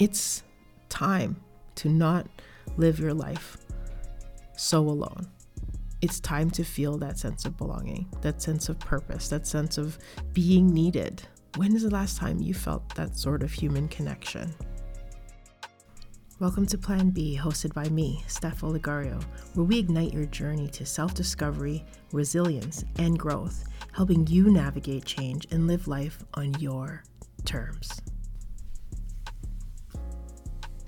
It's time to not live your life so alone. It's time to feel that sense of belonging, that sense of purpose, that sense of being needed. When is the last time you felt that sort of human connection? Welcome to Plan Be, hosted by me, Steph Olegario, where we ignite your journey to self discovery, resilience, and growth, helping you navigate change and live life on your terms.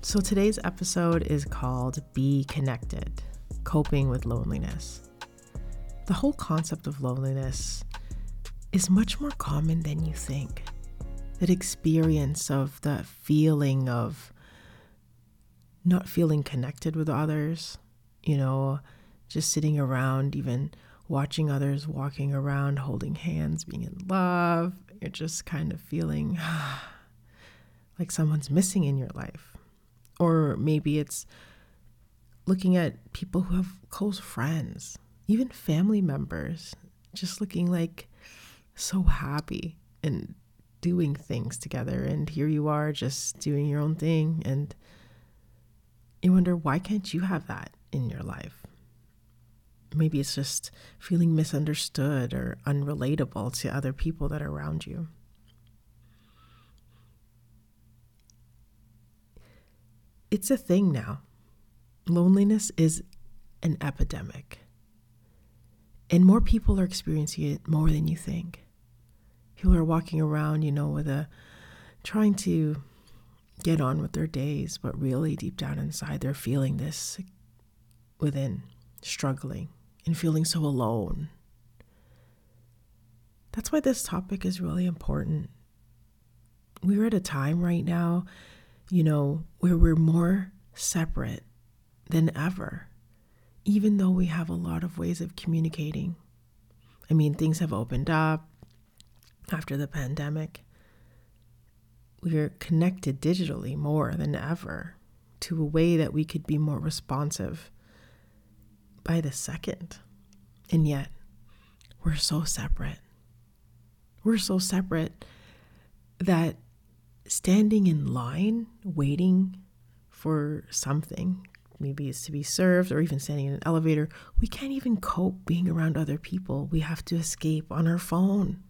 So, today's episode is called Be Connected Coping with Loneliness. The whole concept of loneliness is much more common than you think. That experience of the feeling of not feeling connected with others, you know, just sitting around, even watching others walking around, holding hands, being in love. You're just kind of feeling like someone's missing in your life. Or maybe it's looking at people who have close friends, even family members, just looking like so happy and doing things together. And here you are just doing your own thing. And you wonder, why can't you have that in your life? Maybe it's just feeling misunderstood or unrelatable to other people that are around you. It's a thing now. Loneliness is an epidemic. And more people are experiencing it more than you think. People are walking around, you know, with a trying to get on with their days, but really deep down inside, they're feeling this within, struggling and feeling so alone. That's why this topic is really important. We're at a time right now you know, where we're more separate than ever, even though we have a lot of ways of communicating. I mean, things have opened up after the pandemic. We're connected digitally more than ever to a way that we could be more responsive by the second. And yet, we're so separate. We're so separate that standing in line waiting for something, maybe it's to be served or even standing in an elevator, we can't even cope being around other people. We have to escape on our phone.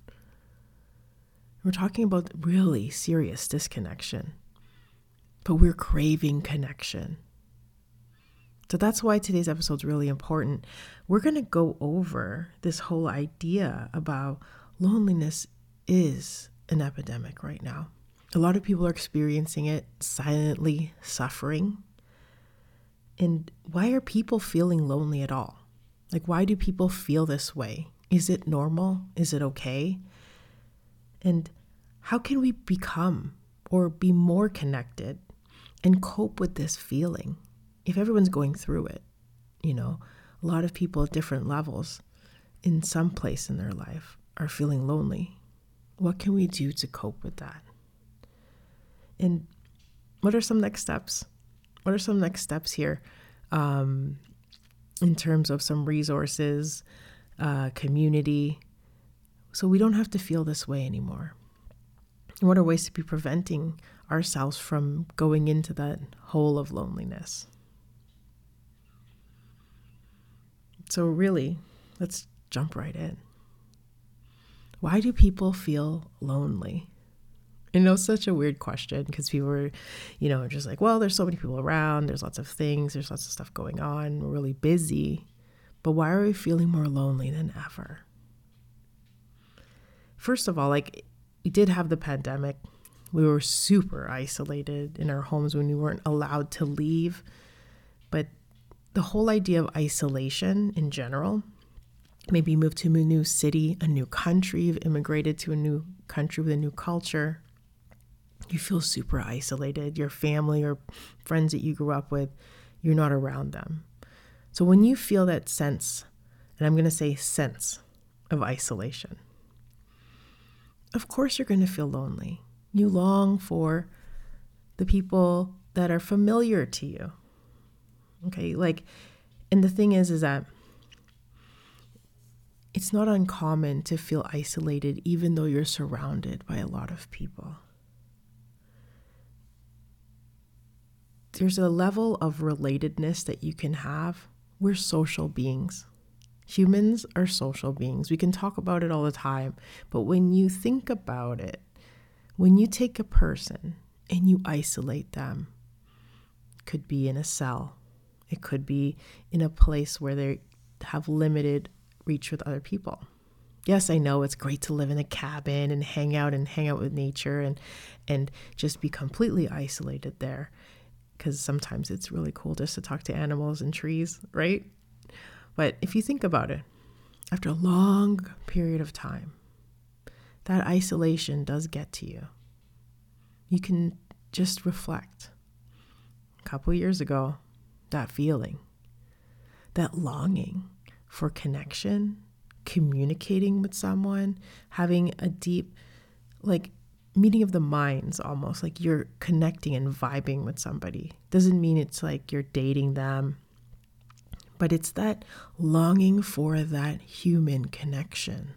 We're talking about really serious disconnection, but we're craving connection. So that's why today's episode is really important. We're going to go over this whole idea about loneliness is an epidemic right now. A lot of people are experiencing it silently suffering. And why are people feeling lonely at all? Like, why do people feel this way? Is it normal? Is it okay? And how can we become or be more connected and cope with this feeling if everyone's going through it? You know, a lot of people at different levels in some place in their life are feeling lonely. What can we do to cope with that? And what are some next steps? What are some next steps here um, in terms of some resources, uh, community, so we don't have to feel this way anymore? And what are ways to be preventing ourselves from going into that hole of loneliness? So, really, let's jump right in. Why do people feel lonely? You know, such a weird question because people are, you know, just like, well, there's so many people around, there's lots of things, there's lots of stuff going on, we're really busy. But why are we feeling more lonely than ever? First of all, like, we did have the pandemic. We were super isolated in our homes when we weren't allowed to leave. But the whole idea of isolation in general, maybe you moved to a new city, a new country, you've immigrated to a new country with a new culture, you feel super isolated. Your family or friends that you grew up with, you're not around them. So when you feel that sense, and I'm going to say sense of isolation, of course you're going to feel lonely. You long for the people that are familiar to you. Okay, like, and the thing is, is that it's not uncommon to feel isolated even though you're surrounded by a lot of people there's a level of relatedness that you can have. We're social beings. Humans are social beings. We can talk about it all the time, but when you think about it, when you take a person and you isolate them, could be in a cell, it could be in a place where they have limited reach with other people. Yes, I know it's great to live in a cabin and hang out and hang out with nature and and just be completely isolated there because sometimes it's really cool just to talk to animals and trees, right? But if you think about it, after a long period of time, that isolation does get to you. You can just reflect. A couple years ago, that feeling, that longing for connection, communicating with someone, having a deep, like, meeting of the minds almost like you're connecting and vibing with somebody. Doesn't mean it's like you're dating them but it's that longing for that human connection.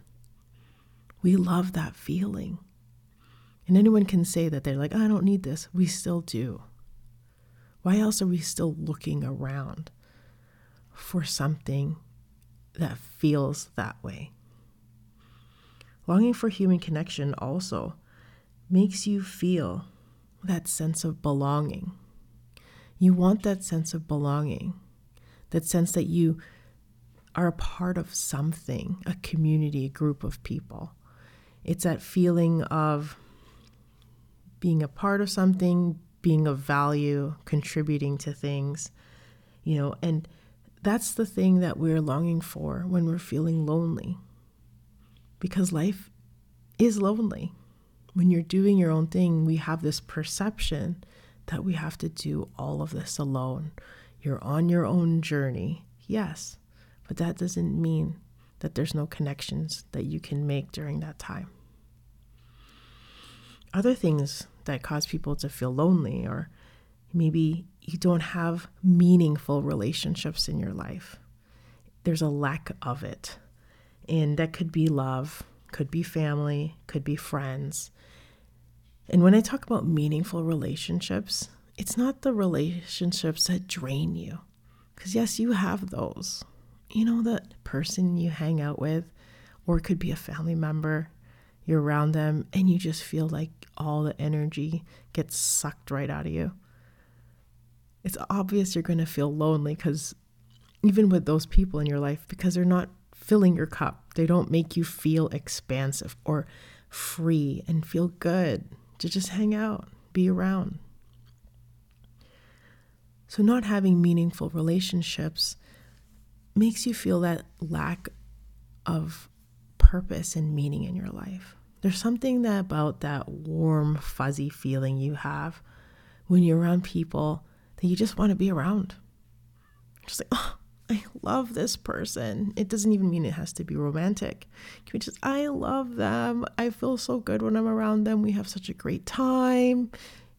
We love that feeling. And anyone can say that they're like i don't need this. We still do. Why else are we still looking around for something that feels that way? Longing for human connection also makes you feel that sense of belonging. You want that sense of belonging, that sense that you are a part of something, a community, a group of people. It's that feeling of being a part of something, being of value, contributing to things, you know, and that's the thing that we're longing for when we're feeling lonely. Because life is lonely when you're doing your own thing, we have this perception that we have to do all of this alone. You're on your own journey, yes, but that doesn't mean that there's no connections that you can make during that time. Other things that cause people to feel lonely, or maybe you don't have meaningful relationships in your life, there's a lack of it. And that could be love, could be family, could be friends. And when I talk about meaningful relationships, it's not the relationships that drain you. Because, yes, you have those. You know, that person you hang out with, or it could be a family member, you're around them, and you just feel like all the energy gets sucked right out of you. It's obvious you're going to feel lonely because even with those people in your life, because they're not filling your cup. They don't make you feel expansive or free and feel good to just hang out, be around. So, not having meaningful relationships makes you feel that lack of purpose and meaning in your life. There's something that about that warm, fuzzy feeling you have when you're around people that you just want to be around. Just like, oh, I love this person. It doesn't even mean it has to be romantic. Can we just, I love them. I feel so good when I'm around them. We have such a great time.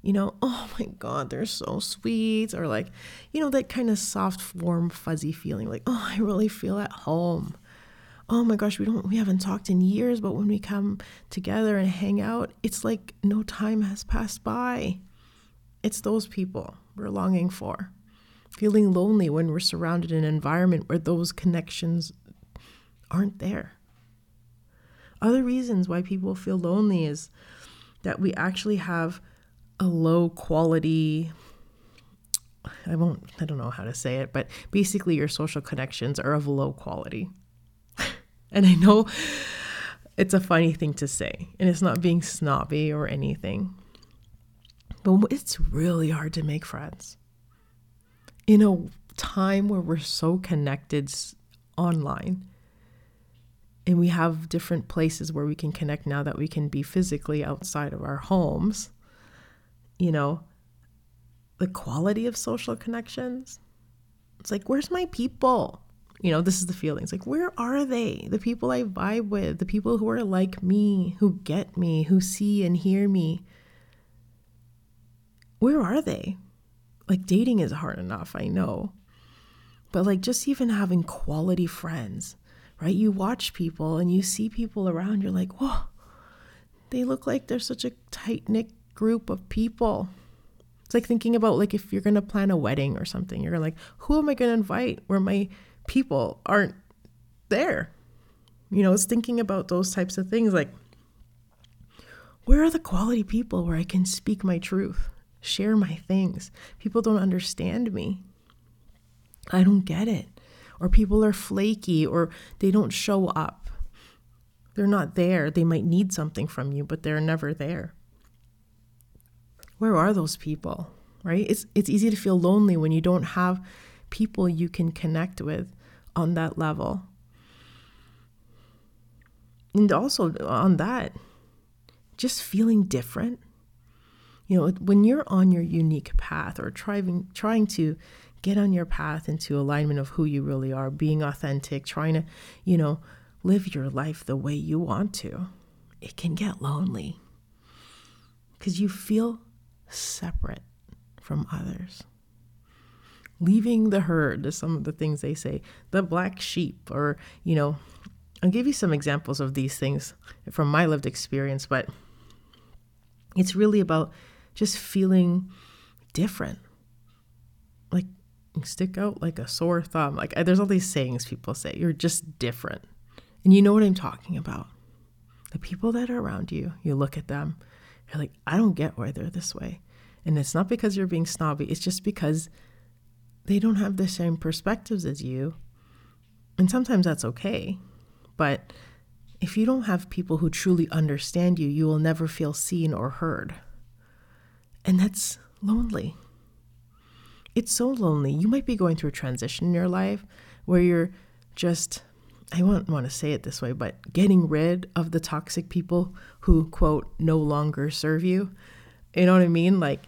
You know, oh my God, they're so sweet. Or like, you know, that kind of soft, warm, fuzzy feeling like, oh, I really feel at home. Oh my gosh, we don't, we haven't talked in years, but when we come together and hang out, it's like no time has passed by. It's those people we're longing for feeling lonely when we're surrounded in an environment where those connections aren't there. Other reasons why people feel lonely is that we actually have a low quality I won't I don't know how to say it, but basically your social connections are of low quality. and I know it's a funny thing to say, and it's not being snobby or anything. But it's really hard to make friends in a time where we're so connected online and we have different places where we can connect now that we can be physically outside of our homes, you know, the quality of social connections. It's like, where's my people? You know, this is the feelings like, where are they? The people I vibe with, the people who are like me, who get me, who see and hear me. Where are they? Like dating is hard enough, I know. But like just even having quality friends, right? You watch people and you see people around, you're like, whoa, they look like they're such a tight knit group of people. It's like thinking about like if you're to plan a wedding or something, you're like, who am I to invite where my people aren't there? You know, it's thinking about those types of things like where are the quality people where I can speak my truth, share my things? People don't understand me. I don't get it. Or people are flaky or they don't show up. They're not there. They might need something from you, but they're never there. Where are those people? Right? It's it's easy to feel lonely when you don't have people you can connect with on that level. And also on that, just feeling different. You know, when you're on your unique path or trying trying to get on your path into alignment of who you really are, being authentic, trying to, you know, live your life the way you want to, it can get lonely because you feel separate from others. Leaving the herd is some of the things they say, the black sheep, or, you know, I'll give you some examples of these things from my lived experience, but it's really about just feeling different. Like, stick out like a sore thumb. Like, there's all these sayings people say, you're just different. And you know what I'm talking about. The people that are around you, you look at them, you're like, I don't get why they're this way. And it's not because you're being snobby, it's just because they don't have the same perspectives as you. And sometimes that's okay. But if you don't have people who truly understand you, you will never feel seen or heard. And that's lonely. It's so lonely. You might be going through a transition in your life where you're just, I won't want to say it this way, but getting rid of the toxic people who, quote, no longer serve you. You know what I mean? Like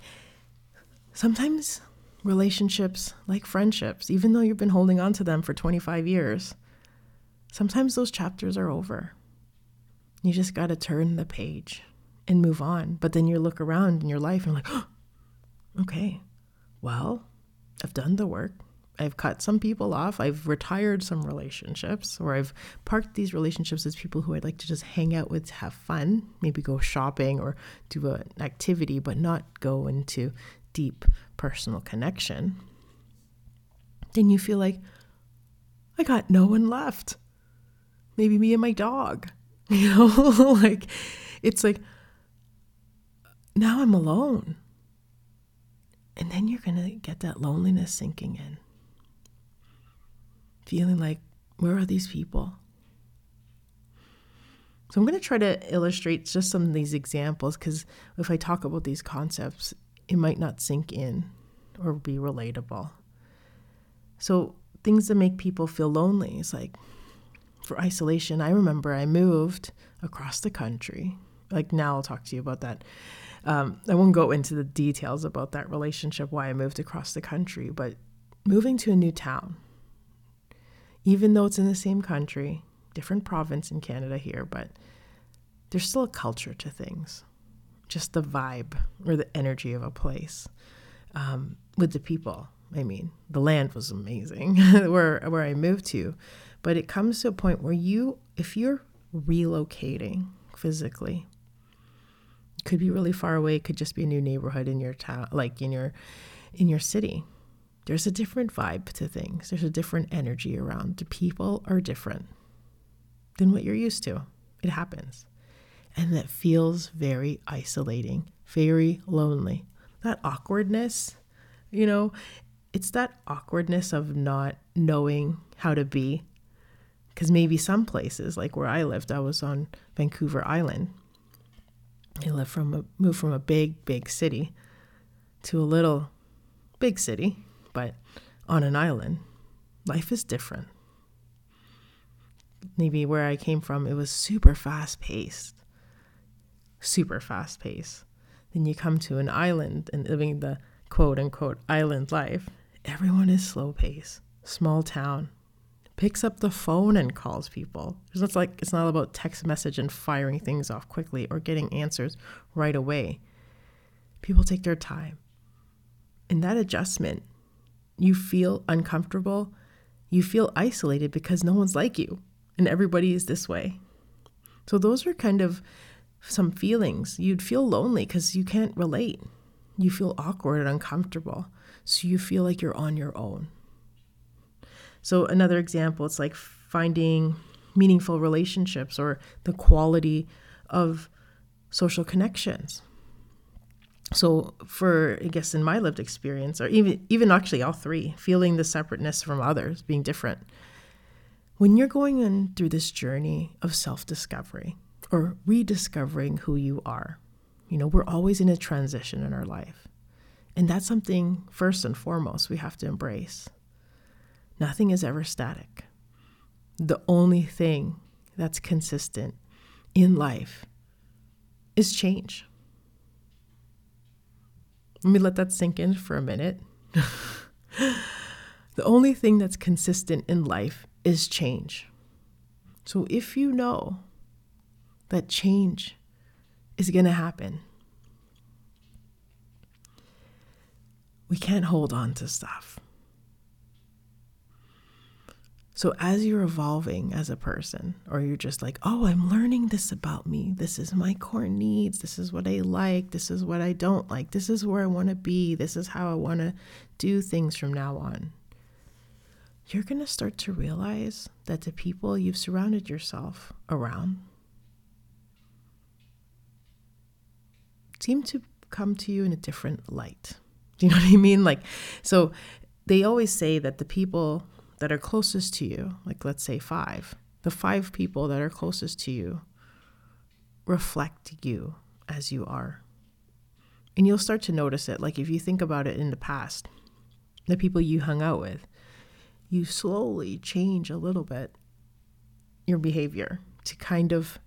sometimes relationships, like friendships, even though you've been holding on to them for 25 years, sometimes those chapters are over. You just got to turn the page and move on. But then you look around in your life and like, oh, okay, well, I've done the work. I've cut some people off. I've retired some relationships, or I've parked these relationships as people who I'd like to just hang out with, have fun, maybe go shopping or do an activity, but not go into deep personal connection. Then you feel like, I got no one left maybe me and my dog. You know, like it's like now I'm alone. And then you're going to get that loneliness sinking in. Feeling like, where are these people? So I'm going to try to illustrate just some of these examples because if I talk about these concepts, it might not sink in or be relatable. So things that make people feel lonely is like for isolation, I remember I moved across the country. Like now, I'll talk to you about that. Um, I won't go into the details about that relationship, why I moved across the country, but moving to a new town, even though it's in the same country, different province in Canada here, but there's still a culture to things, just the vibe or the energy of a place um, with the people. I mean, the land was amazing where where I moved to, but it comes to a point where you, if you're relocating physically, could be really far away, could just be a new neighborhood in your town, like in your in your city. There's a different vibe to things. There's a different energy around. The people are different than what you're used to. It happens. And that feels very isolating, very lonely. That awkwardness, you know, it's that awkwardness of not knowing how to be because maybe some places, like where I lived, I was on Vancouver Island. I lived from a, moved from a big, big city to a little big city, but on an island. Life is different. Maybe where I came from, it was super fast paced. Super fast paced. Then you come to an island and living the quote unquote island life. Everyone is slow paced, small town, picks up the phone and calls people. It's not like it's not about text message and firing things off quickly or getting answers right away. People take their time. In that adjustment, you feel uncomfortable, you feel isolated because no one's like you and everybody is this way. So those are kind of some feelings. You'd feel lonely because you can't relate. You feel awkward and uncomfortable. So you feel like you're on your own. So, another example, it's like finding meaningful relationships or the quality of social connections. So, for I guess in my lived experience, or even even actually all three, feeling the separateness from others, being different. When you're going in through this journey of self-discovery or rediscovering who you are, you know, we're always in a transition in our life. And that's something first and foremost we have to embrace. Nothing is ever static. The only thing that's consistent in life is change. Let me let that sink in for a minute. the only thing that's consistent in life is change. So if you know that change is going to happen, we can't hold on to stuff. So, as you're evolving as a person, or you're just like, oh, I'm learning this about me. This is my core needs. This is what I like. This is what I don't like. This is where I want to be. This is how I want to do things from now on. You're going to start to realize that the people you've surrounded yourself around seem to come to you in a different light. Do you know what I mean? Like, so they always say that the people that are closest to you, like let's say five, the five people that are closest to you reflect you as you are. And you'll start to notice it. Like if you think about it in the past, the people you hung out with, you slowly change a little bit your behavior to kind of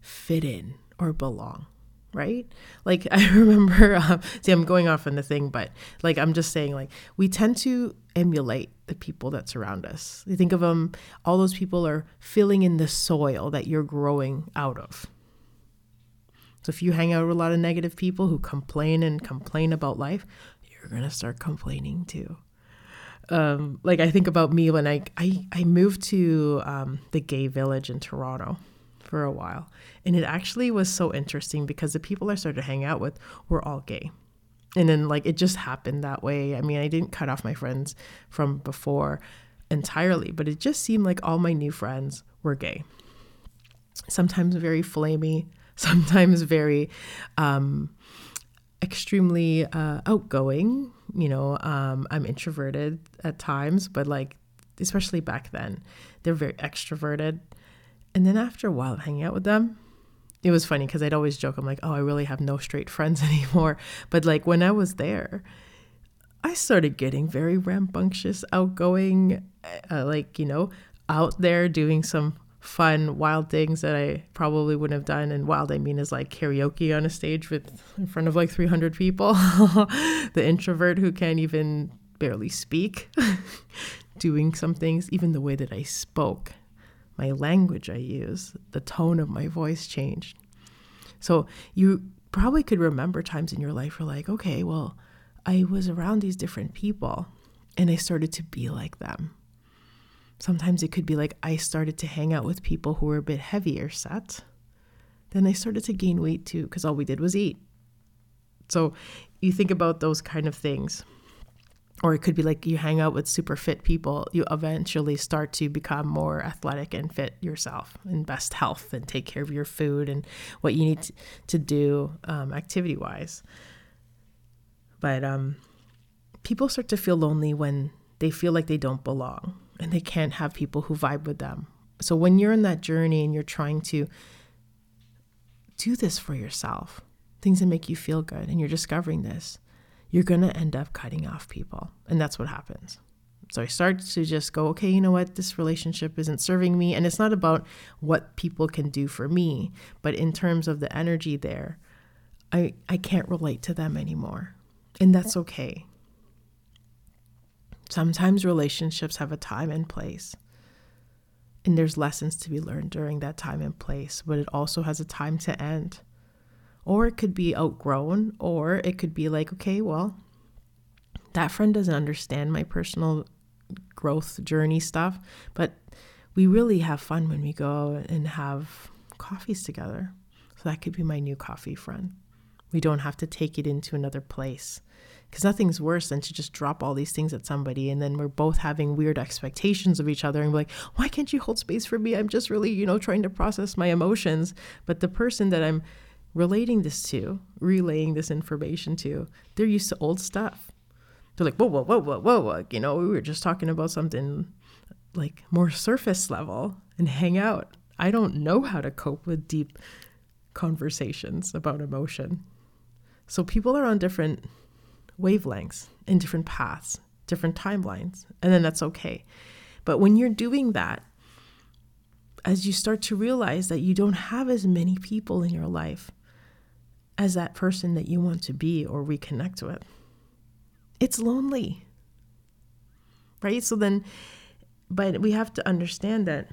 fit in or belong right? Like I remember, um, see, I'm going off on the thing, but like I'm just saying, like we tend to emulate the people that surround us. You think of them, all those people are filling in the soil that you're growing out of. So if you hang out with a lot of negative people who complain and complain about life, you're gonna start complaining too. Um, like I think about me when I I, I moved to um, the gay village in Toronto for a while. And it actually was so interesting because the people I started to hang out with were all gay. And then, like, it just happened that way. I mean, I didn't cut off my friends from before entirely, but it just seemed like all my new friends were gay. Sometimes very flamey, sometimes very um, extremely uh, outgoing. You know, um, I'm introverted at times, but like, especially back then, they're very extroverted. And then after a while hanging out with them, it was funny because I'd always joke, I'm like, oh, I really have no straight friends anymore. But like when I was there, I started getting very rambunctious, outgoing, uh, like, you know, out there doing some fun, wild things that I probably wouldn't have done. And wild, I mean, is like karaoke on a stage with in front of like 300 people. the introvert who can't even barely speak, doing some things, even the way that I spoke my language I use, the tone of my voice changed. So you probably could remember times in your life where, like, okay, well, I was around these different people and I started to be like them. Sometimes it could be like I started to hang out with people who were a bit heavier set. Then I started to gain weight too because all we did was eat. So you think about those kind of things or it could be like you hang out with super fit people, you eventually start to become more athletic and fit yourself in best health and take care of your food and what you need to, do um, activity wise. But um, people start to feel lonely when they feel like they don't belong and they can't have people who vibe with them. So when you're in that journey and you're trying to do this for yourself, things that make you feel good, and you're discovering this, you're going to end up cutting off people. And that's what happens. So I start to just go, okay, you know what? This relationship isn't serving me. And it's not about what people can do for me, but in terms of the energy there, I, I can't relate to them anymore. And that's okay. Sometimes relationships have a time and place. And there's lessons to be learned during that time and place, but it also has a time to end. Or it could be outgrown, or it could be like, okay, well, that friend doesn't understand my personal growth journey stuff, but we really have fun when we go and have coffees together. So that could be my new coffee friend. We don't have to take it into another place. Because nothing's worse than to just drop all these things at somebody and then we're both having weird expectations of each other and be like, why can't you hold space for me? I'm just really, you know, trying to process my emotions. But the person that I'm relating this to, relaying this information to, they're used to old stuff. They're like, whoa, whoa, whoa, whoa, whoa, whoa. You know, we were just talking about something like more surface level and hang out. I don't know how to cope with deep conversations about emotion. So people are on different wavelengths in different paths, different timelines, and then that's okay. But when you're doing that, as you start to realize that you don't have as many people in your life as that person that you want to be or reconnect with, it's lonely. Right? So then, but we have to understand that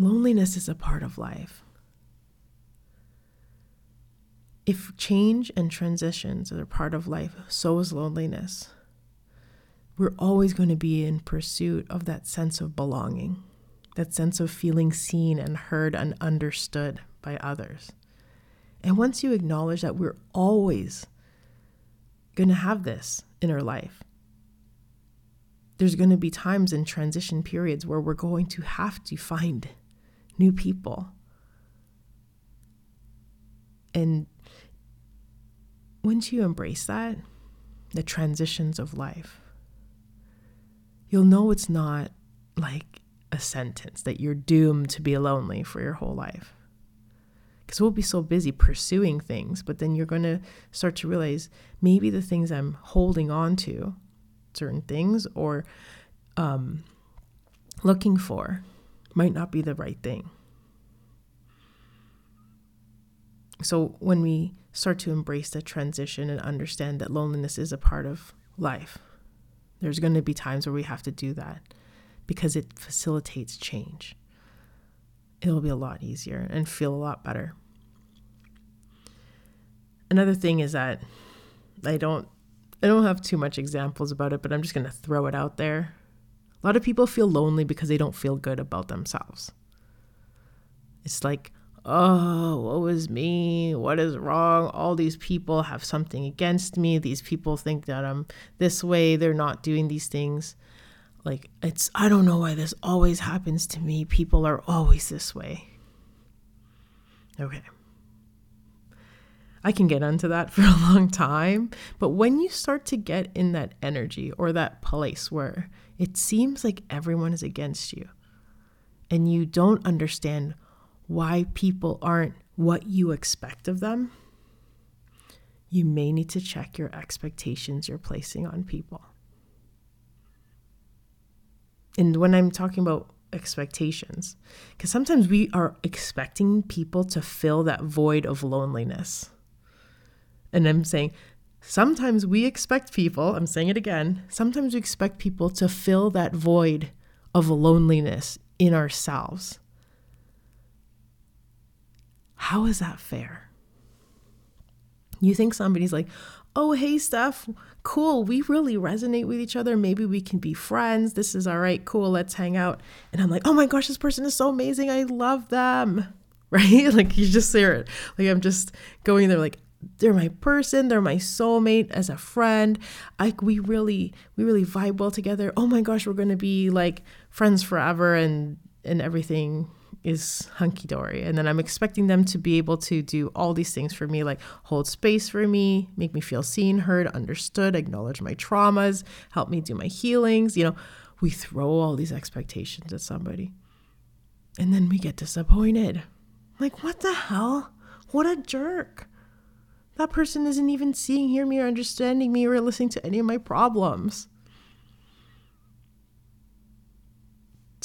loneliness is a part of life. If change and transitions are part of life, so is loneliness. We're always going to be in pursuit of that sense of belonging, that sense of feeling seen and heard and understood by others. And once you acknowledge that we're always going to have this in our life, there's going to be times in transition periods where we're going to have to find new people. And once you embrace that, the transitions of life, you'll know it's not like a sentence that you're doomed to be lonely for your whole life. Because we'll be so busy pursuing things, but then you're going to start to realize maybe the things I'm holding on to, certain things, or um, looking for, might not be the right thing. So when we start to embrace the transition and understand that loneliness is a part of life, there's going to be times where we have to do that because it facilitates change. It'll be a lot easier and feel a lot better. Another thing is that I don't I don't have too much examples about it, but I'm just going to throw it out there. A lot of people feel lonely because they don't feel good about themselves. It's like oh, what was me? What is wrong? All these people have something against me. These people think that I'm this way. They're not doing these things. Like, it's, I don't know why this always happens to me. People are always this way. Okay. I can get onto that for a long time. But when you start to get in that energy or that place where it seems like everyone is against you and you don't understand why people aren't what you expect of them, you may need to check your expectations you're placing on people. And when I'm talking about expectations, because sometimes we are expecting people to fill that void of loneliness. And I'm saying, sometimes we expect people, I'm saying it again, sometimes we expect people to fill that void of loneliness in ourselves. How is that fair? You think somebody's like, oh, hey, Steph, cool, we really resonate with each other. Maybe we can be friends. This is all right, cool, let's hang out. And I'm like, oh my gosh, this person is so amazing. I love them. Right? Like, you just hear it. Like, I'm just going there, like, they're my person they're my soulmate as a friend like we really we really vibe well together oh my gosh we're gonna be like friends forever and and everything is hunky dory. And then I'm expecting them to be able to do all these things for me, like hold space for me, make me feel seen, heard, understood, acknowledge my traumas, help me do my healings. You know, we throw all these expectations at somebody. And then we get disappointed. Like, what the hell? What a jerk. That person isn't even seeing, hearing me, or understanding me, or listening to any of my problems.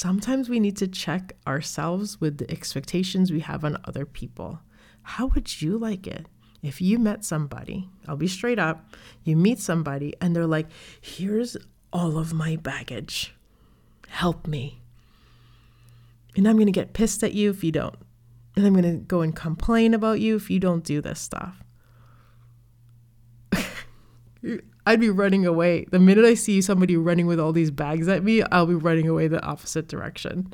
Sometimes we need to check ourselves with the expectations we have on other people. How would you like it if you met somebody? I'll be straight up. You meet somebody and they're like, here's all of my baggage. Help me. And I'm going to get pissed at you if you don't. And I'm going to go and complain about you if you don't do this stuff. I'd be running away. The minute I see somebody running with all these bags at me, I'll be running away the opposite direction.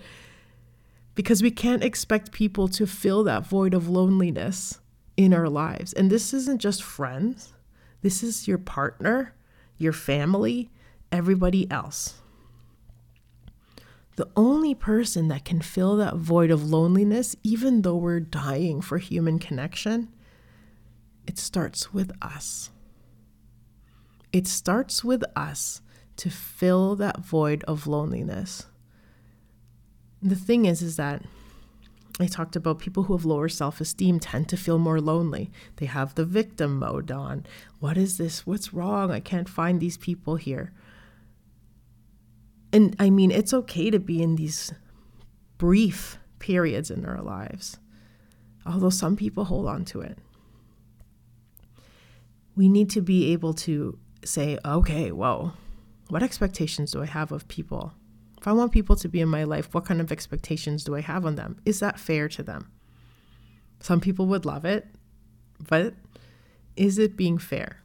Because we can't expect people to fill that void of loneliness in our lives. And this isn't just friends, this is your partner, your family, everybody else. The only person that can fill that void of loneliness, even though we're dying for human connection, it starts with us. It starts with us to fill that void of loneliness. The thing is, is that I talked about people who have lower self esteem tend to feel more lonely. They have the victim mode on. What is this? What's wrong? I can't find these people here. And I mean, it's okay to be in these brief periods in our lives, although some people hold on to it. We need to be able to say, okay, whoa, what expectations do I have of people? If I want people to be in my life, what kind of expectations do I have on them? Is that fair to them? Some people would love it, but is it being fair?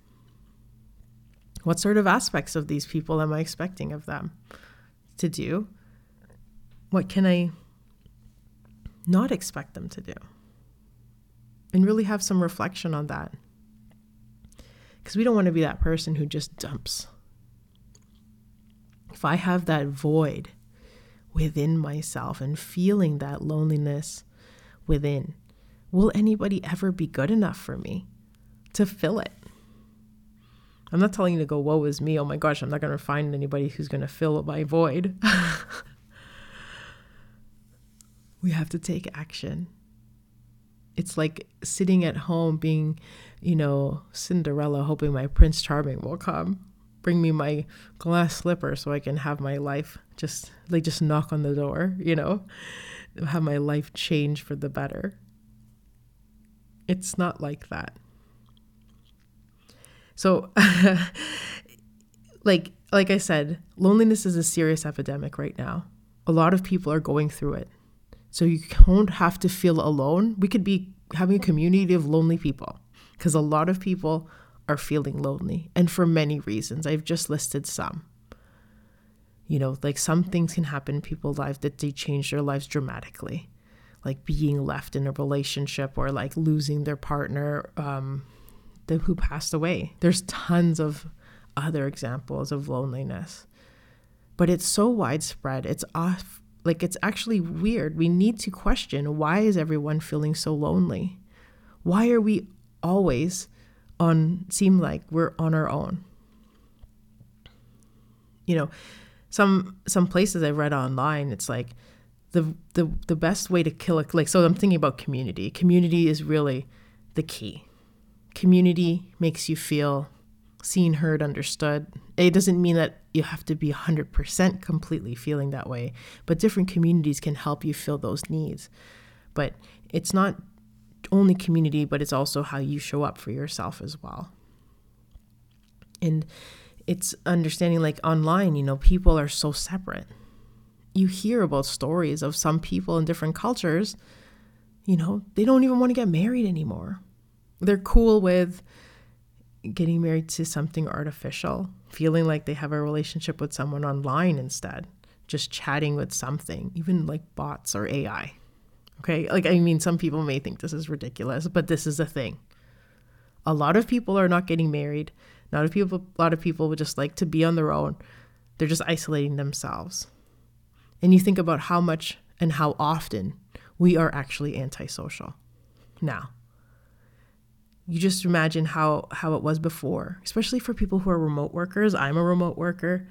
What sort of aspects of these people am I expecting of them to do? What can I not expect them to do? And really have some reflection on that. Because we don't want to be that person who just dumps if I have that void within myself and feeling that loneliness within, will anybody ever be good enough for me to fill it? I'm not telling you to go, woe is me. Oh my gosh, I'm not going to find anybody who's going to fill my void. we have to take action. It's like sitting at home being, you know, Cinderella, hoping my Prince Charming will come bring me my glass slipper so I can have my life just like just knock on the door, you know, have my life change for the better. It's not like that. So like like I said, loneliness is a serious epidemic right now. A lot of people are going through it. So you don't have to feel alone. We could be having a community of lonely people because a lot of people are feeling lonely, and for many reasons. I've just listed some. You know, like some things can happen in people's lives that they change their lives dramatically, like being left in a relationship or like losing their partner um, the, who passed away. There's tons of other examples of loneliness, but it's so widespread. It's off, like it's actually weird. We need to question why is everyone feeling so lonely? Why are we always on seem like we're on our own. You know, some some places I've read online, it's like the the the best way to kill a like so I'm thinking about community. Community is really the key. Community makes you feel seen, heard, understood. It doesn't mean that you have to be 100% completely feeling that way, but different communities can help you fill those needs. But it's not only community, but it's also how you show up for yourself as well. And it's understanding like online, you know, people are so separate. You hear about stories of some people in different cultures, you know, they don't even want to get married anymore. They're cool with getting married to something artificial, feeling like they have a relationship with someone online instead, just chatting with something, even like bots or AI. Okay. Like, I mean, some people may think this is ridiculous, but this is a thing. A lot of people are not getting married. Not a people, a lot of people would just like to be on their own. They're just isolating themselves. And you think about how much and how often we are actually antisocial now. You just imagine how, how it was before, especially for people who are remote workers. I'm a remote worker.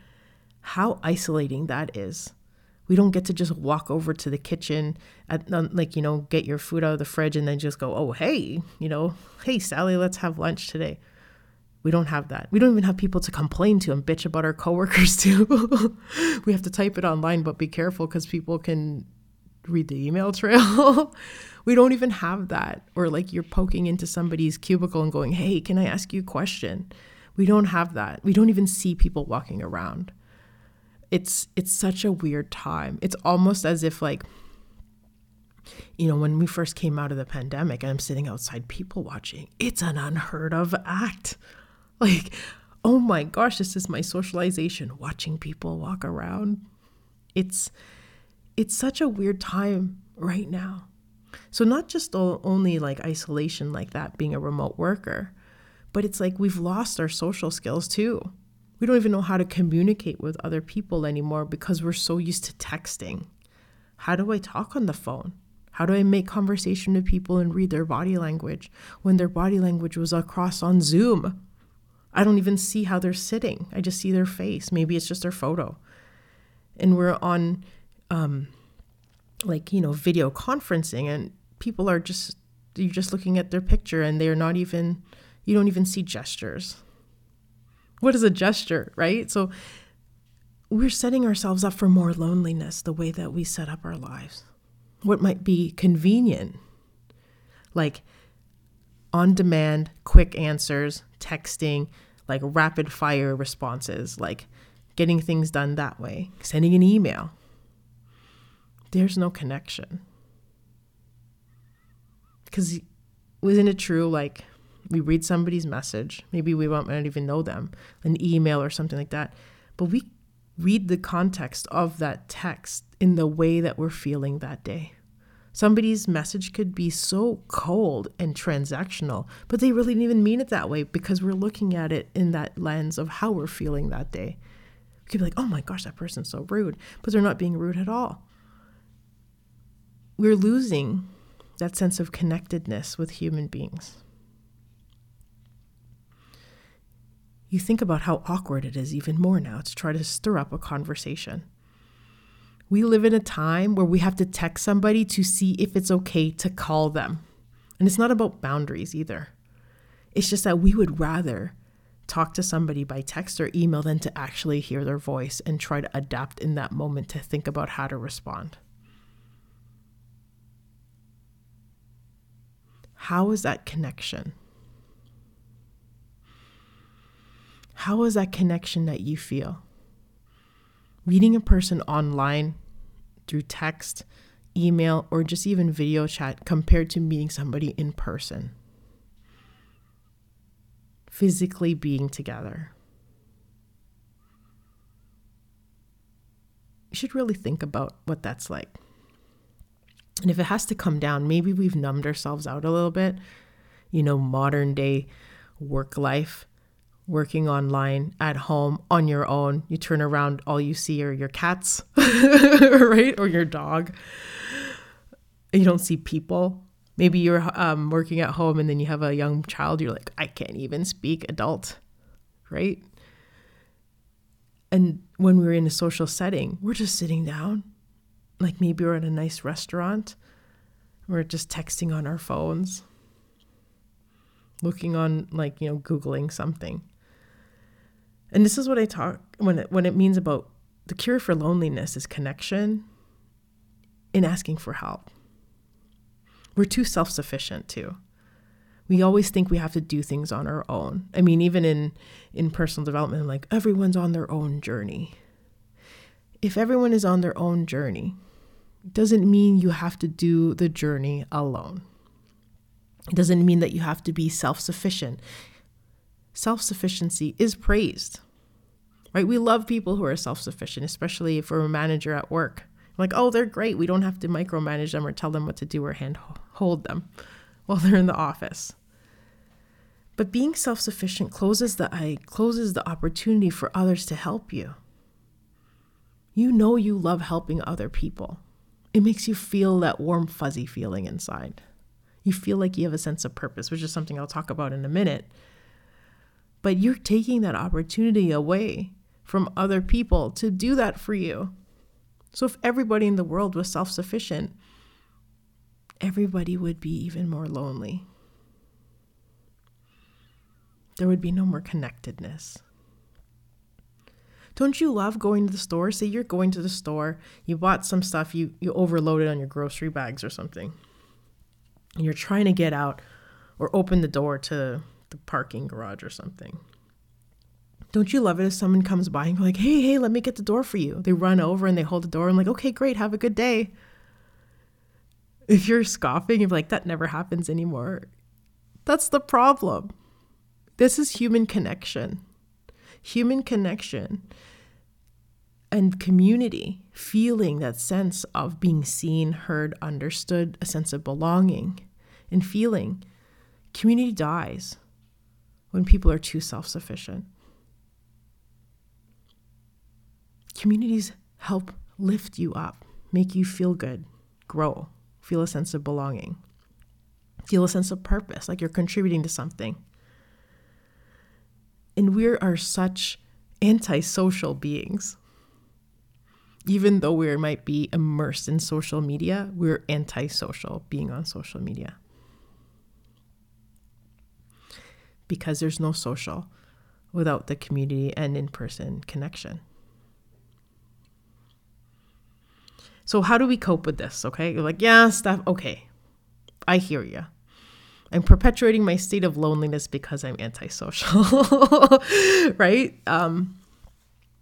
How isolating that is we don't get to just walk over to the kitchen at um, like you know get your food out of the fridge and then just go oh hey you know hey sally let's have lunch today we don't have that we don't even have people to complain to and bitch about our coworkers too we have to type it online but be careful because people can read the email trail we don't even have that or like you're poking into somebody's cubicle and going hey can i ask you a question we don't have that we don't even see people walking around it's it's such a weird time. It's almost as if like you know, when we first came out of the pandemic and I'm sitting outside people watching, it's an unheard of act. Like, oh my gosh, this is my socialization, watching people walk around. It's it's such a weird time right now. So, not just only like isolation, like that being a remote worker, but it's like we've lost our social skills too. We don't even know how to communicate with other people anymore because we're so used to texting. How do I talk on the phone? How do I make conversation with people and read their body language when their body language was across on Zoom? I don't even see how they're sitting. I just see their face. Maybe it's just their photo. And we're on um, like, you know, video conferencing and people are just you're just looking at their picture and they're not even you don't even see gestures. What is a gesture, right? So we're setting ourselves up for more loneliness the way that we set up our lives. What might be convenient, like on demand, quick answers, texting, like rapid fire responses, like getting things done that way, sending an email. There's no connection. Because isn't it true? Like, we read somebody's message, maybe we not even know them, an email or something like that, but we read the context of that text in the way that we're feeling that day. Somebody's message could be so cold and transactional, but they really didn't even mean it that way because we're looking at it in that lens of how we're feeling that day. We could be like, oh my gosh, that person's so rude, but they're not being rude at all. We're losing that sense of connectedness with human beings. You think about how awkward it is even more now to try to stir up a conversation. We live in a time where we have to text somebody to see if it's okay to call them. And it's not about boundaries either. It's just that we would rather talk to somebody by text or email than to actually hear their voice and try to adapt in that moment to think about how to respond. How is that connection? How is that connection that you feel? Meeting a person online through text, email, or just even video chat compared to meeting somebody in person. Physically being together. You should really think about what that's like. And if it has to come down, maybe we've numbed ourselves out a little bit. You know, modern day work life working online at home on your own. You turn around, all you see are your cats, right? Or your dog. You don't see people. Maybe you're um, working at home and then you have a young child. You're like, I can't even speak adult, right? And when we're in a social setting, we're just sitting down. Like maybe we're at a nice restaurant. We're just texting on our phones, looking on, like, you know, Googling something and this is what I talk when it, when it means about the cure for loneliness is connection in asking for help. We're too self-sufficient too. We always think we have to do things on our own. I mean, even in in personal development, like everyone's on their own journey. If everyone is on their own journey, doesn't mean you have to do the journey alone. It doesn't mean that you have to be self sufficient self sufficiency is praised, right? We love people who are self sufficient, especially if we're a manager at work. Like, oh, they're great. We don't have to micromanage them or tell them what to do or hand hold them while they're in the office. But being self sufficient closes the eye, closes the opportunity for others to help you. You know you love helping other people. It makes you feel that warm, fuzzy feeling inside. You feel like you have a sense of purpose, which is something I'll talk about in a minute. But you're taking that opportunity away from other people to do that for you. So if everybody in the world was self sufficient, everybody would be even more lonely. There would be no more connectedness. Don't you love going to the store? Say you're going to the store, you bought some stuff, you, you overloaded on your grocery bags or something, and you're trying to get out or open the door to the parking garage or something. Don't you love it if someone comes by and go like, "Hey, hey, let me get the door for you." They run over and they hold the door and like, "Okay, great, have a good day." If you're scoffing, you're like, "That never happens anymore." That's the problem. This is human connection. Human connection and community, feeling that sense of being seen, heard, understood, a sense of belonging and feeling. Community dies when people are too self sufficient. Communities help lift you up, make you feel good, grow, feel a sense of belonging, feel a sense of purpose, like you're contributing to something. And we are such antisocial beings. Even though we might be immersed in social media, we're antisocial being on social media. Because there's no social without the community and in person connection. So, how do we cope with this? Okay. You're like, yeah, stuff. Okay. I hear you. I'm perpetuating my state of loneliness because I'm antisocial, right? Um,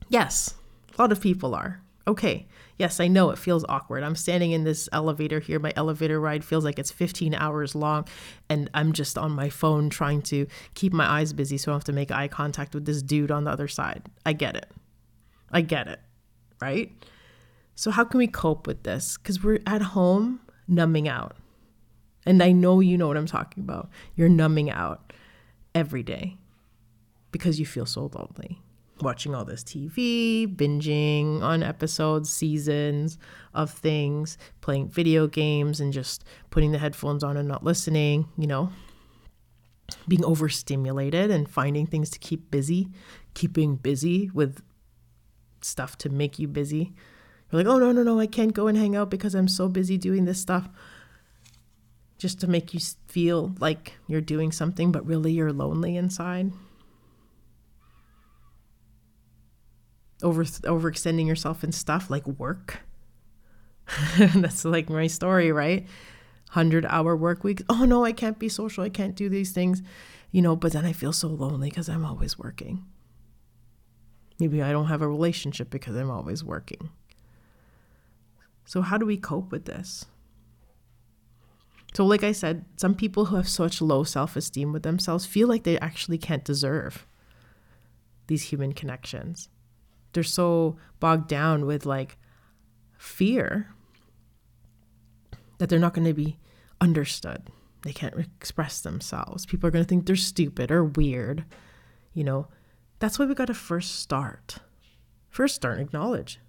yes, a lot of people are. Okay, yes, I know it feels awkward. I'm standing in this elevator here. My elevator ride feels like it's 15 hours long, and I'm just on my phone trying to keep my eyes busy so I don't have to make eye contact with this dude on the other side. I get it. I get it, right? So, how can we cope with this? Because we're at home numbing out and I know you know what I'm talking about. You're numbing out every day because you feel so lonely. Watching all this TV, binging on episodes, seasons of things, playing video games, and just putting the headphones on and not listening, you know, being overstimulated and finding things to keep busy, keeping busy with stuff to make you busy. You're like, oh, no, no, no, I can't go and hang out because I'm so busy doing this stuff just to make you feel like you're doing something, but really you're lonely inside. Over overextending yourself in stuff like work. That's like my story, right? 100 hour work weeks. Oh no, I can't be social. I can't do these things, you know, but then I feel so lonely because I'm always working. Maybe I don't have a relationship because I'm always working. So, how do we cope with this? So, like I said, some people who have such low self esteem with themselves feel like they actually can't deserve these human connections. They're so bogged down with like fear that they're not going to be understood. They can't express themselves. People are going to think they're stupid or weird. You know, that's why we got to first start. First, start and acknowledge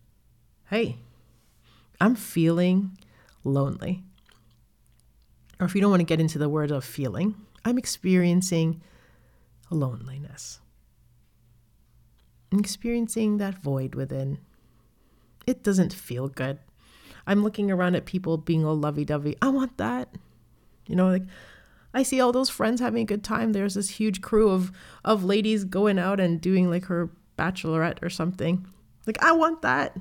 hey, I'm feeling lonely or if you don't want to get into the word of feeling, I'm experiencing loneliness. Experiencing that void within. It doesn't feel good. I'm looking around at people being all lovey dovey. I want that. You know, like I see all those friends having a good time. There's this huge crew of of ladies going out and doing like her bachelorette or something. Like I want that.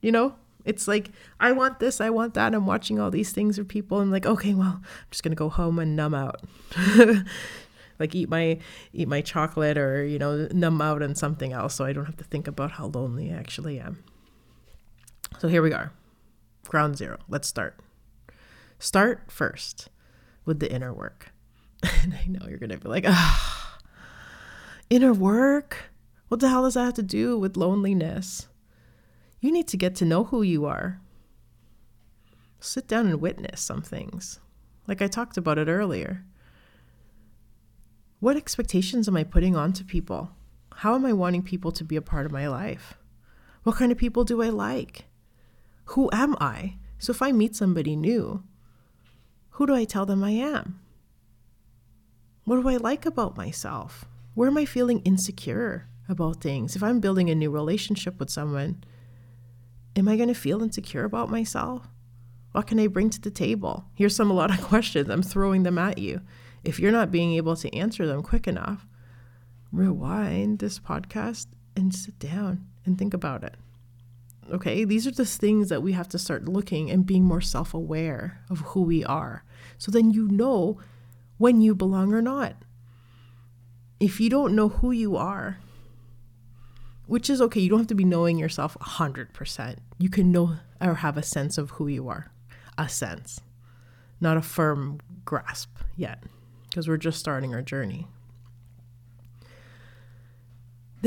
You know? It's like, I want this, I want that. I'm watching all these things for people. I'm like, okay, well, I'm just gonna go home and numb out. like eat my eat my chocolate or, you know, numb out on something else so I don't have to think about how lonely I actually am. So here we are. Ground zero. Let's start. Start first with the inner work. and I know you're gonna be like, ah, inner work? What the hell does that have to do with loneliness? You need to get to know who you are. Sit down and witness some things, like I talked about it earlier. What expectations am I putting onto people? How am I wanting people to be a part of my life? What kind of people do I like? Who am I? So if I meet somebody new, who do I tell them I am? What do I like about myself? Where am I feeling insecure about things? If I'm building a new relationship with someone, am I going to feel insecure about myself? What can I bring to the table? Here's some a lot of questions. I'm throwing them at you. If you're not being able to answer them quick enough, rewind this podcast and sit down and think about it. Okay, these are the things that we have to start looking and being more self aware of who we are. So then you know when you belong or not. If you don't know who you are, which is okay. You don't have to be knowing yourself 100%. You can know or have a sense of who you are, a sense, not a firm grasp yet, because we're just starting our journey.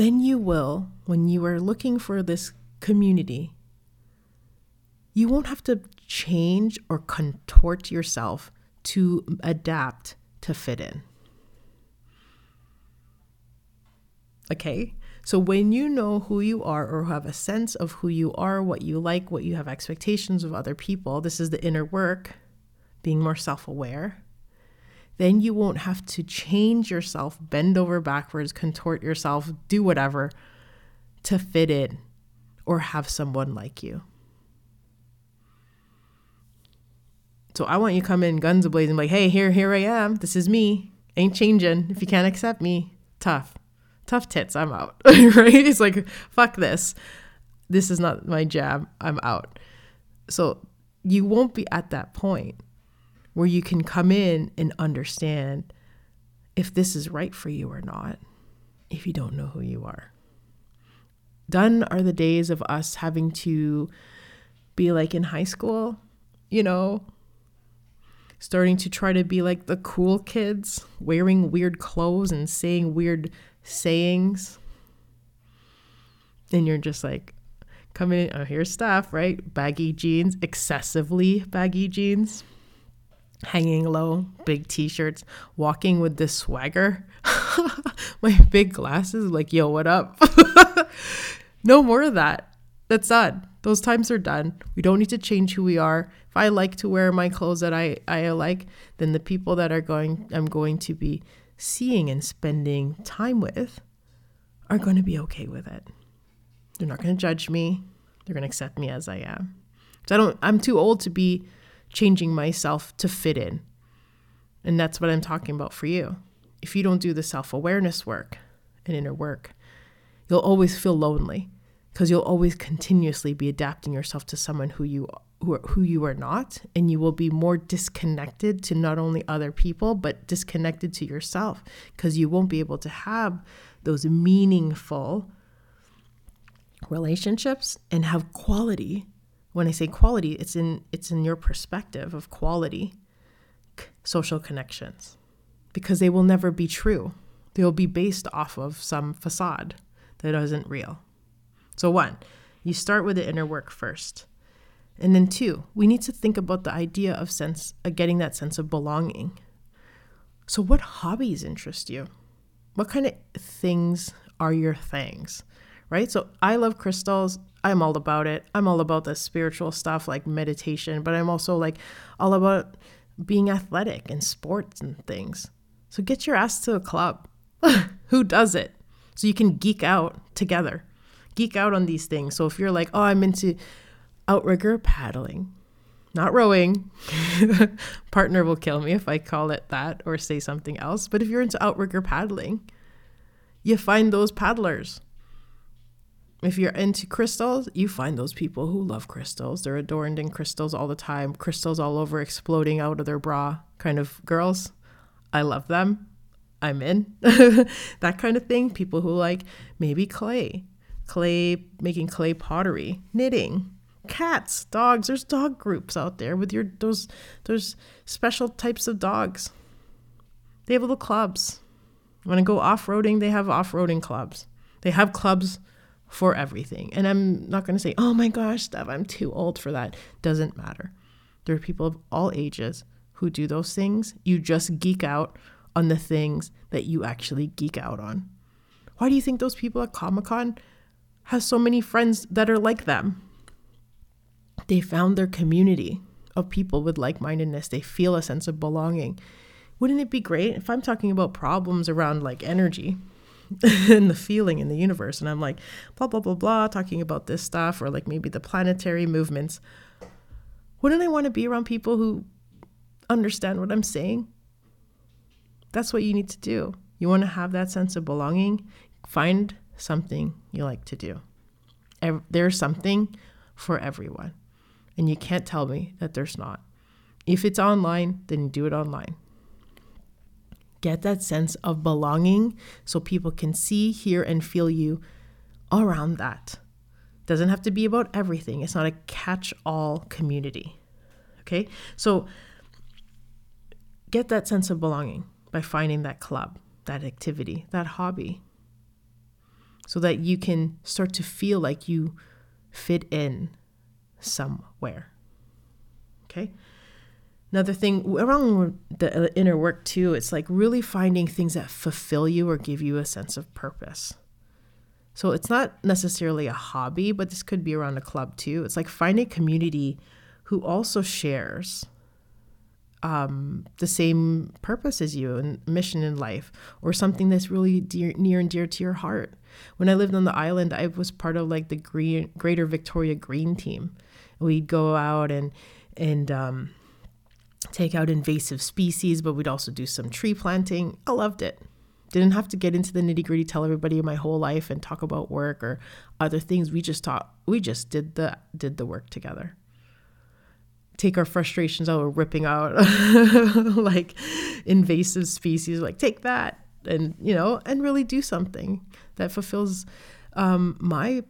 then you will, when you are looking for this community, you won't have to change or contort yourself to adapt to fit in. Okay? So when you know who you are or have a sense of who you are, what you like, what you have expectations of other people, this is the inner work, being more self aware, then you won't have to change yourself, bend over backwards, contort yourself, do whatever to fit in or have someone like you. So I want you to come in guns ablazing, like, hey, here, here I am. This is me. Ain't changing. If you can't accept me, tough tough tits, I'm out. right? It's like, fuck this. This is not my jam. I'm out. So you won't be at that point where you can come in and understand if this is right for you or not, if you don't know who you are. Done are the days of us having to be like in high school, you know, starting to try to be like the cool kids, wearing weird clothes and saying weird sayings. And you're just like coming in, oh, here's stuff, right? Baggy jeans, excessively baggy jeans, hanging low, big t shirts, walking with this swagger. My big glasses, like, yo, what up? no more of that. That's done. Those times are done. We don't need to change who we are. If I like to wear my clothes that I, I like, then the people that are going I'm going to be seeing and spending time with are going to be okay with it. They're not going to judge me. They're going to accept me as I am. So I don't I'm too old to be changing myself to fit in. And that's what I'm talking about for you. If you don't do the self-awareness work and inner work, you'll always feel lonely because you'll always continuously be adapting yourself to someone who you who, are, who you are not and you will be more disconnected to not only other people but disconnected to yourself because you won't be able to have those meaningful relationships and have quality when i say quality it's in it's in your perspective of quality social connections because they will never be true they will be based off of some facade that isn't real so one you start with the inner work first and then two, we need to think about the idea of sense of getting that sense of belonging. So what hobbies interest you? What kind of things are your things? Right? So I love crystals. I'm all about it. I'm all about the spiritual stuff like meditation, but I'm also like all about being athletic and sports and things. So get your ass to a club. Who does it? So you can geek out together. Geek out on these things. So if you're like, "Oh, I'm into outrigger paddling, not rowing. Partner will kill me if I call it that or say something else. But if you're into outrigger paddling, you find those paddlers. If you're into crystals, you find those people who love crystals. They're adorned in crystals all the time, crystals all over exploding out of their bra kind of girls. I love them. I'm in. that kind of thing. People who like maybe clay, clay, making clay pottery, knitting, cats, dogs. There's dog groups out there with your those those special types of dogs. They have little clubs. When I go off-roading? They have off-roading clubs. They have clubs for everything. And I'm not going to say, "Oh my gosh, Steph, I'm too old for that." Doesn't matter. There are people of all ages who do those things. You just geek out on the things that you actually geek out on. Why do you think those people at Comic Con have so many friends that are like them? They found their community of people with like mindedness. They feel a sense of belonging. Wouldn't it be great if I'm talking about problems around like energy and the feeling in the universe and I'm like, blah, blah, blah, blah, talking about this stuff or like maybe the planetary movements? Wouldn't I want to be around people who understand what I'm saying? That's what you need to do. You want to have that sense of belonging? Find something you like to do. There's something for everyone. And you can't tell me that there's not. If it's online, then do it online. Get that sense of belonging so people can see, hear, and feel you around that. Doesn't have to be about everything. It's not a catch all community. Okay? So get that sense of belonging by finding that club, that activity, that hobby. so that you can start to feel like you fit in somewhere. Okay. Another thing around the inner work too, it's like really finding things that fulfill you or give you a sense of purpose. So it's not necessarily a hobby, but this could be around a club too. It's like finding community who also shares um, the same purpose as you and mission in life, or something that's really dear, near and dear to your heart. When I lived on the island, I was part of like the green, Greater Victoria Green Team. We'd go out and and um, take out invasive species, but we'd also do some tree planting. I loved it. Didn't have to get into the nitty gritty, tell everybody my whole life and talk about work or other things. We just taught, we just did the did the work together. Take our frustrations out, we're ripping out like invasive species, like take that and you know, and really do something that fulfills um, my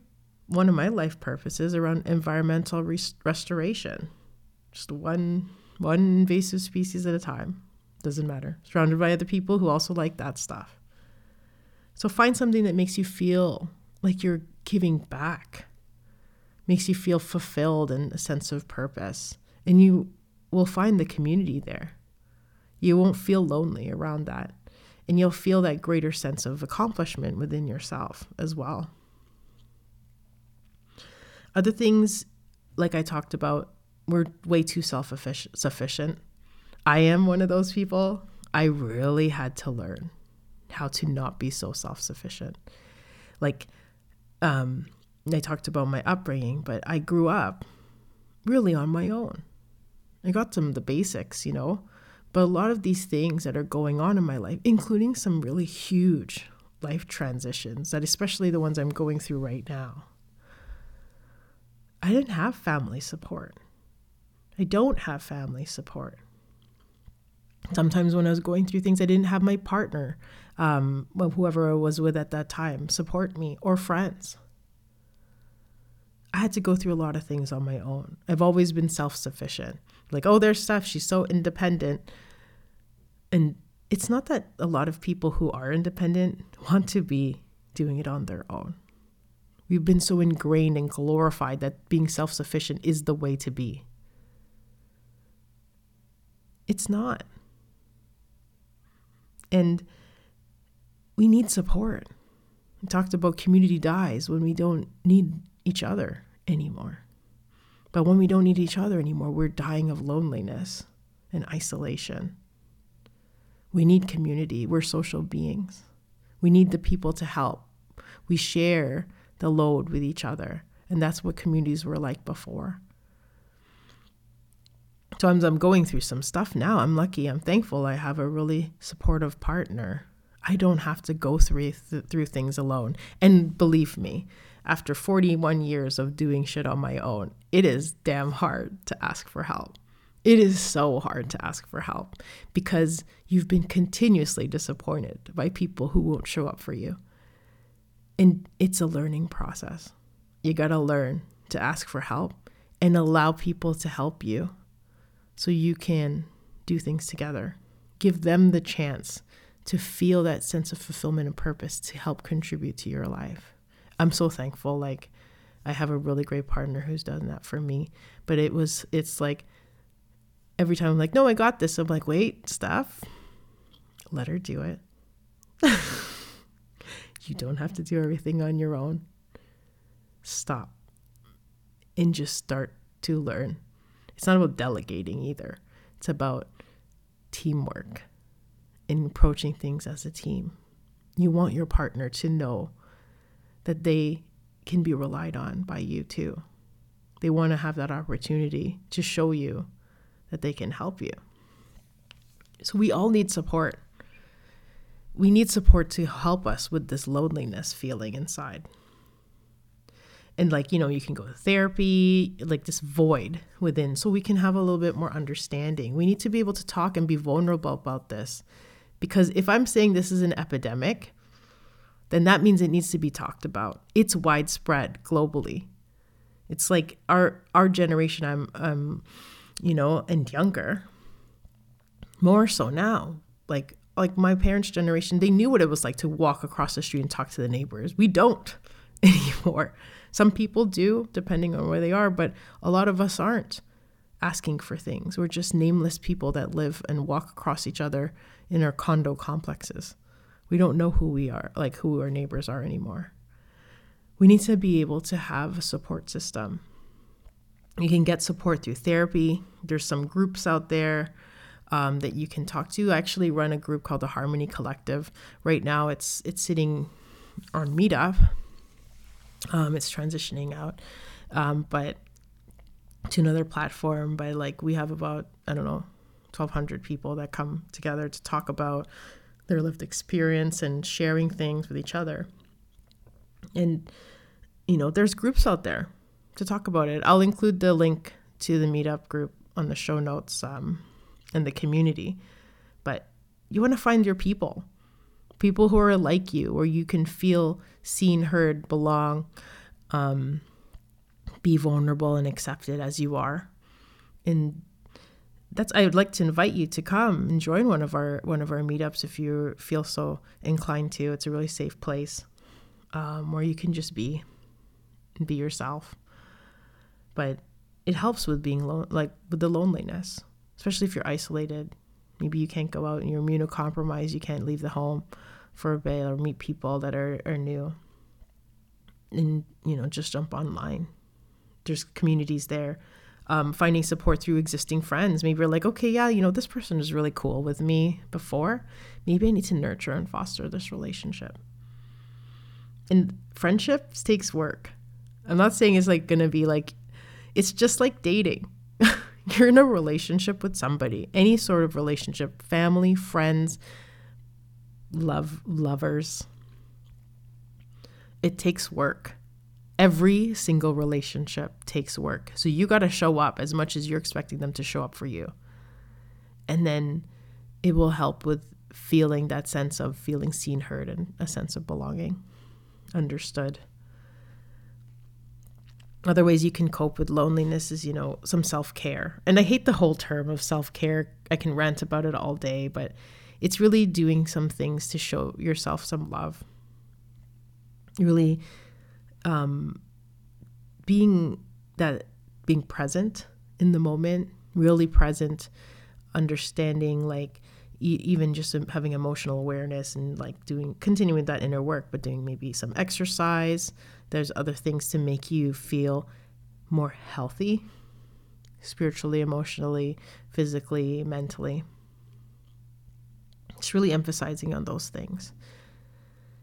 one of my life purposes around environmental res- restoration. Just one one invasive species at a time. Doesn't matter. Surrounded by other people who also like that stuff. So find something that makes you feel like you're giving back, makes you feel fulfilled and a sense of purpose. And you will find the community there. You won't feel lonely around that. And you'll feel that greater sense of accomplishment within yourself as well. Other things, like I talked about, we're way too self sufficient. I am one of those people. I really had to learn how to not be so self sufficient. Like, um, I talked about my upbringing, but I grew up really on my own. I got some of the basics, you know, but a lot of these things that are going on in my life, including some really huge life transitions, that especially the ones I'm going through right now, I didn't have family support. I don't have family support. Sometimes when I was going through things, I didn't have my partner, um, whoever I was with at that time, support me or friends. I had to go through a lot of things on my own. I've always been self sufficient. Like, oh, there's stuff. She's so independent. And it's not that a lot of people who are independent want to be doing it on their own. We've been so ingrained and glorified that being self sufficient is the way to be. It's not. And we need support. We talked about community dies when we don't need each other anymore. But when we don't need each other anymore, we're dying of loneliness and isolation. We need community. We're social beings. We need the people to help. We share the load with each other. And that's what communities were like before. Sometimes I'm going through some stuff now. I'm lucky. I'm thankful. I have a really supportive partner. I don't have to go through th- through things alone. And believe me, after 41 years of doing shit on my own, it is damn hard to ask for help. It is so hard to ask for help because you've been continuously disappointed by people who won't show up for you. And it's a learning process. You got to learn to ask for help and allow people to help you so you can do things together. Give them the chance to feel that sense of fulfillment and purpose to help contribute to your life. I'm so thankful. Like, I have a really great partner who's done that for me. But it was, it's like every time I'm like, no, I got this. I'm like, wait, Steph, let her do it. you don't have to do everything on your own. Stop and just start to learn. It's not about delegating either, it's about teamwork and approaching things as a team. You want your partner to know that they can be relied on by you too. They want to have that opportunity to show you that they can help you. So we all need support. We need support to help us with this loneliness feeling inside and like you know you can go to therapy like this void within. So we can have a little bit more understanding. We need to be able to talk and be vulnerable about this because if i'm saying this is an epidemic then that means it needs to be talked about. It's widespread globally. It's like our our generation i'm um you know and younger more so now. Like like my parents' generation, they knew what it was like to walk across the street and talk to the neighbors. We don't anymore. Some people do, depending on where they are, but a lot of us aren't asking for things. We're just nameless people that live and walk across each other in our condo complexes. We don't know who we are, like who our neighbors are anymore. We need to be able to have a support system. You can get support through therapy. There's some groups out there um, that you can talk to. I actually run a group called the Harmony Collective. Right now, it's it's sitting on Meetup. Um, it's transitioning out, um, but to another platform. But like we have about I don't know, twelve hundred people that come together to talk about their lived experience and sharing things with each other. And you know, there's groups out there to talk about it. I'll include the link to the meetup group on the show notes um, in the community. But you want to find your people, people who are like you, where you can feel seen, heard, belong, um, be vulnerable and accepted as you are. And that's I would like to invite you to come and join one of our one of our meetups if you feel so inclined to. It's a really safe place um, where you can just be be yourself. But it helps with being lo- like with the loneliness especially if you're isolated. Maybe you can't go out and you're immunocompromised, you can't leave the home for a bit or meet people that are, are new. And, you know, just jump online. There's communities there. Um, finding support through existing friends. Maybe you're like, okay, yeah, you know, this person is really cool with me before. Maybe I need to nurture and foster this relationship. And friendships takes work. I'm not saying it's like gonna be like, it's just like dating you're in a relationship with somebody, any sort of relationship, family, friends, love, lovers. It takes work. Every single relationship takes work. So you got to show up as much as you're expecting them to show up for you. And then it will help with feeling that sense of feeling seen, heard, and a sense of belonging, understood other ways you can cope with loneliness is you know some self-care. And i hate the whole term of self-care. I can rant about it all day but it's really doing some things to show yourself some love. Really um, being that being present in the moment really present understanding like even just having emotional awareness and like doing continuing that inner work but doing maybe some exercise there's other things to make you feel more healthy spiritually, emotionally, physically, mentally. It's really emphasizing on those things.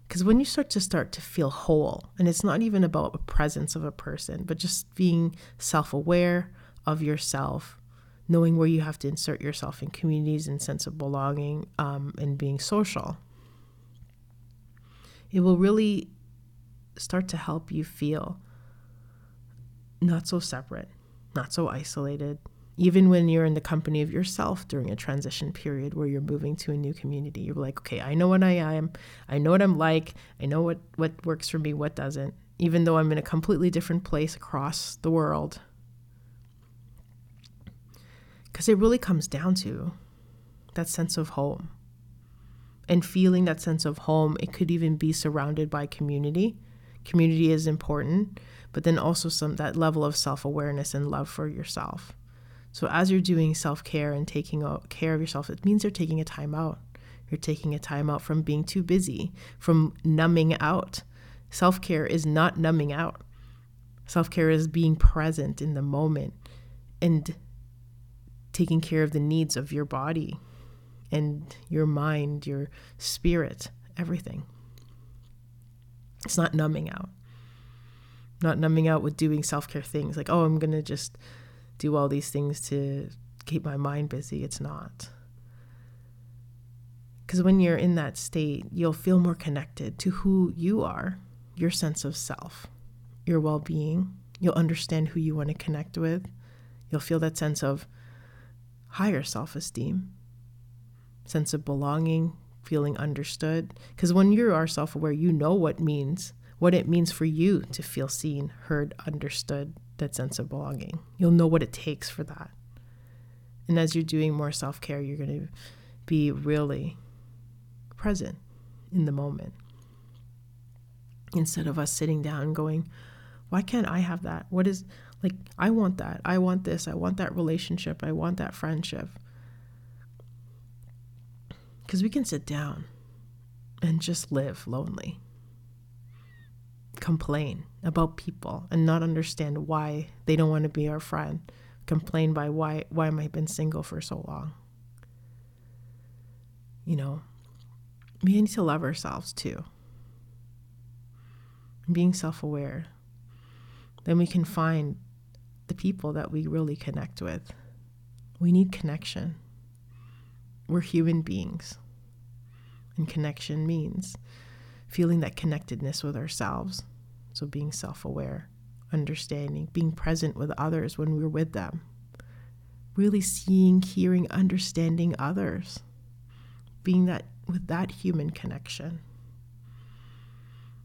Because when you start to start to feel whole, and it's not even about the presence of a person, but just being self aware of yourself, knowing where you have to insert yourself in communities and sense of belonging um, and being social, it will really start to help you feel not so separate, not so isolated, even when you're in the company of yourself during a transition period where you're moving to a new community. You're like, okay, I know what I am, I know what I'm like, I know what, what works for me, what doesn't, even though I'm in a completely different place across the world. Because it really comes down to that sense of home. And feeling that sense of home, it could even be surrounded by community community is important, but then also some that level of self-awareness and love for yourself. So as you're doing self-care and taking care of yourself, it means you're taking a time out. You're taking a time out from being too busy, from numbing out. Self-care is not numbing out. Self-care is being present in the moment and taking care of the needs of your body and your mind, your spirit, everything. It's not numbing out. Not numbing out with doing self care things like, oh, I'm going to just do all these things to keep my mind busy. It's not. Because when you're in that state, you'll feel more connected to who you are, your sense of self, your well being. You'll understand who you want to connect with. You'll feel that sense of higher self esteem, sense of belonging, feeling understood. Because when you are self aware, you know what means, what it means for you to feel seen, heard, understood, that sense of belonging. You'll know what it takes for that. And as you're doing more self care, you're going to be really present in the moment. Instead of us sitting down going, why can't I have that? What is like, I want that. I want this. I want that relationship. I want that friendship. Because we can sit down and just live lonely, complain about people and not understand why they don't want to be our friend, complain by why why am I been single for so long. You know, we need to love ourselves too. Being self-aware. Then we can find the people that we really connect with. We need connection. We're human beings. And connection means feeling that connectedness with ourselves. So being self aware, understanding, being present with others when we're with them. Really seeing, hearing, understanding others. Being that with that human connection.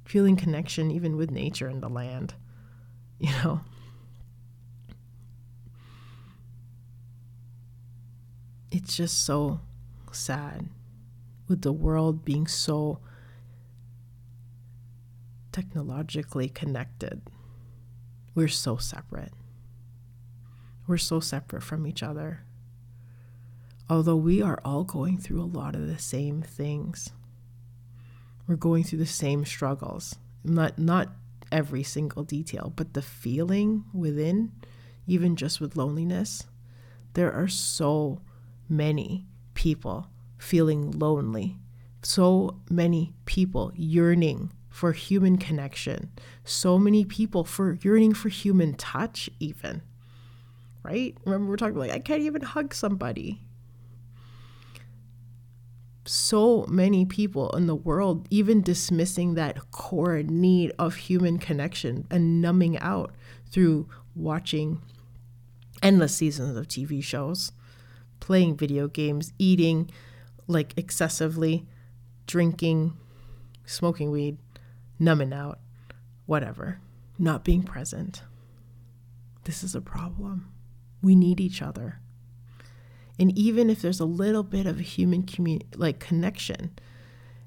Feeling connection even with nature and the land. You know, it's just so sad with the world being so technologically connected. We're so separate. We're so separate from each other. Although we are all going through a lot of the same things. We're going through the same struggles. Not not every single detail, but the feeling within, even just with loneliness, there are so many people feeling lonely, so many people yearning for human connection, so many people for yearning for human touch, even. Right? Remember, we're talking like, I can't even hug somebody. So many people in the world even dismissing that core need of human connection and numbing out through watching endless seasons of TV shows playing video games, eating like excessively, drinking, smoking weed, numbing out, whatever, not being present. This is a problem. We need each other. And even if there's a little bit of a human community, like connection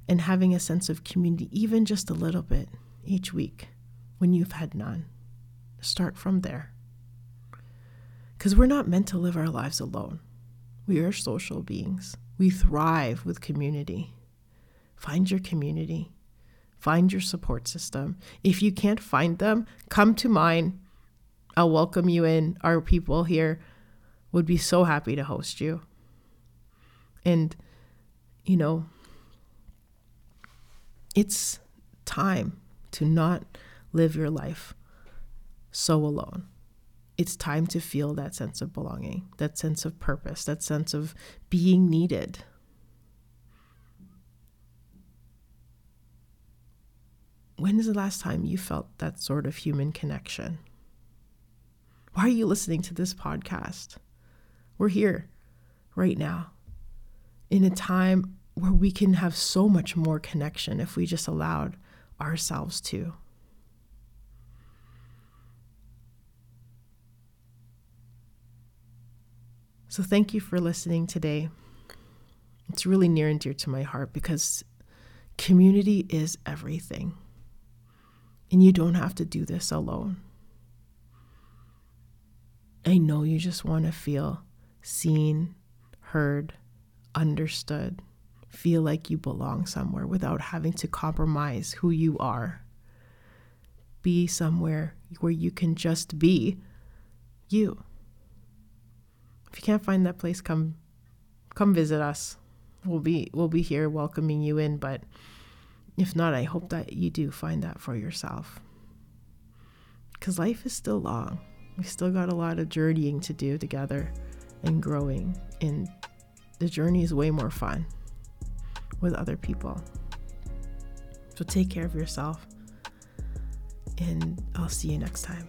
and having a sense of community, even just a little bit each week when you've had none, start from there. Because we're not meant to live our lives alone. We are social beings. We thrive with community. Find your community. Find your support system. If you can't find them, come to mine. I'll welcome you in. Our people here would be so happy to host you. And, you know, it's time to not live your life so alone it's time to feel that sense of belonging, that sense of purpose, that sense of being needed. When is the last time you felt that sort of human connection? Why are you listening to this podcast? We're here right now in a time where we can have so much more connection if we just allowed ourselves to. So, thank you for listening today. It's really near and dear to my heart because community is everything. And you don't have to do this alone. I know you just want to feel seen, heard, understood, feel like you belong somewhere without having to compromise who you are. Be somewhere where you can just be you. If you can't find that place, come come visit us. We'll be we'll be here welcoming you in, but if not, I hope that you do find that for yourself. Cuz life is still long. We've still got a lot of journeying to do together and growing and the journey is way more fun with other people. So take care of yourself and I'll see you next time.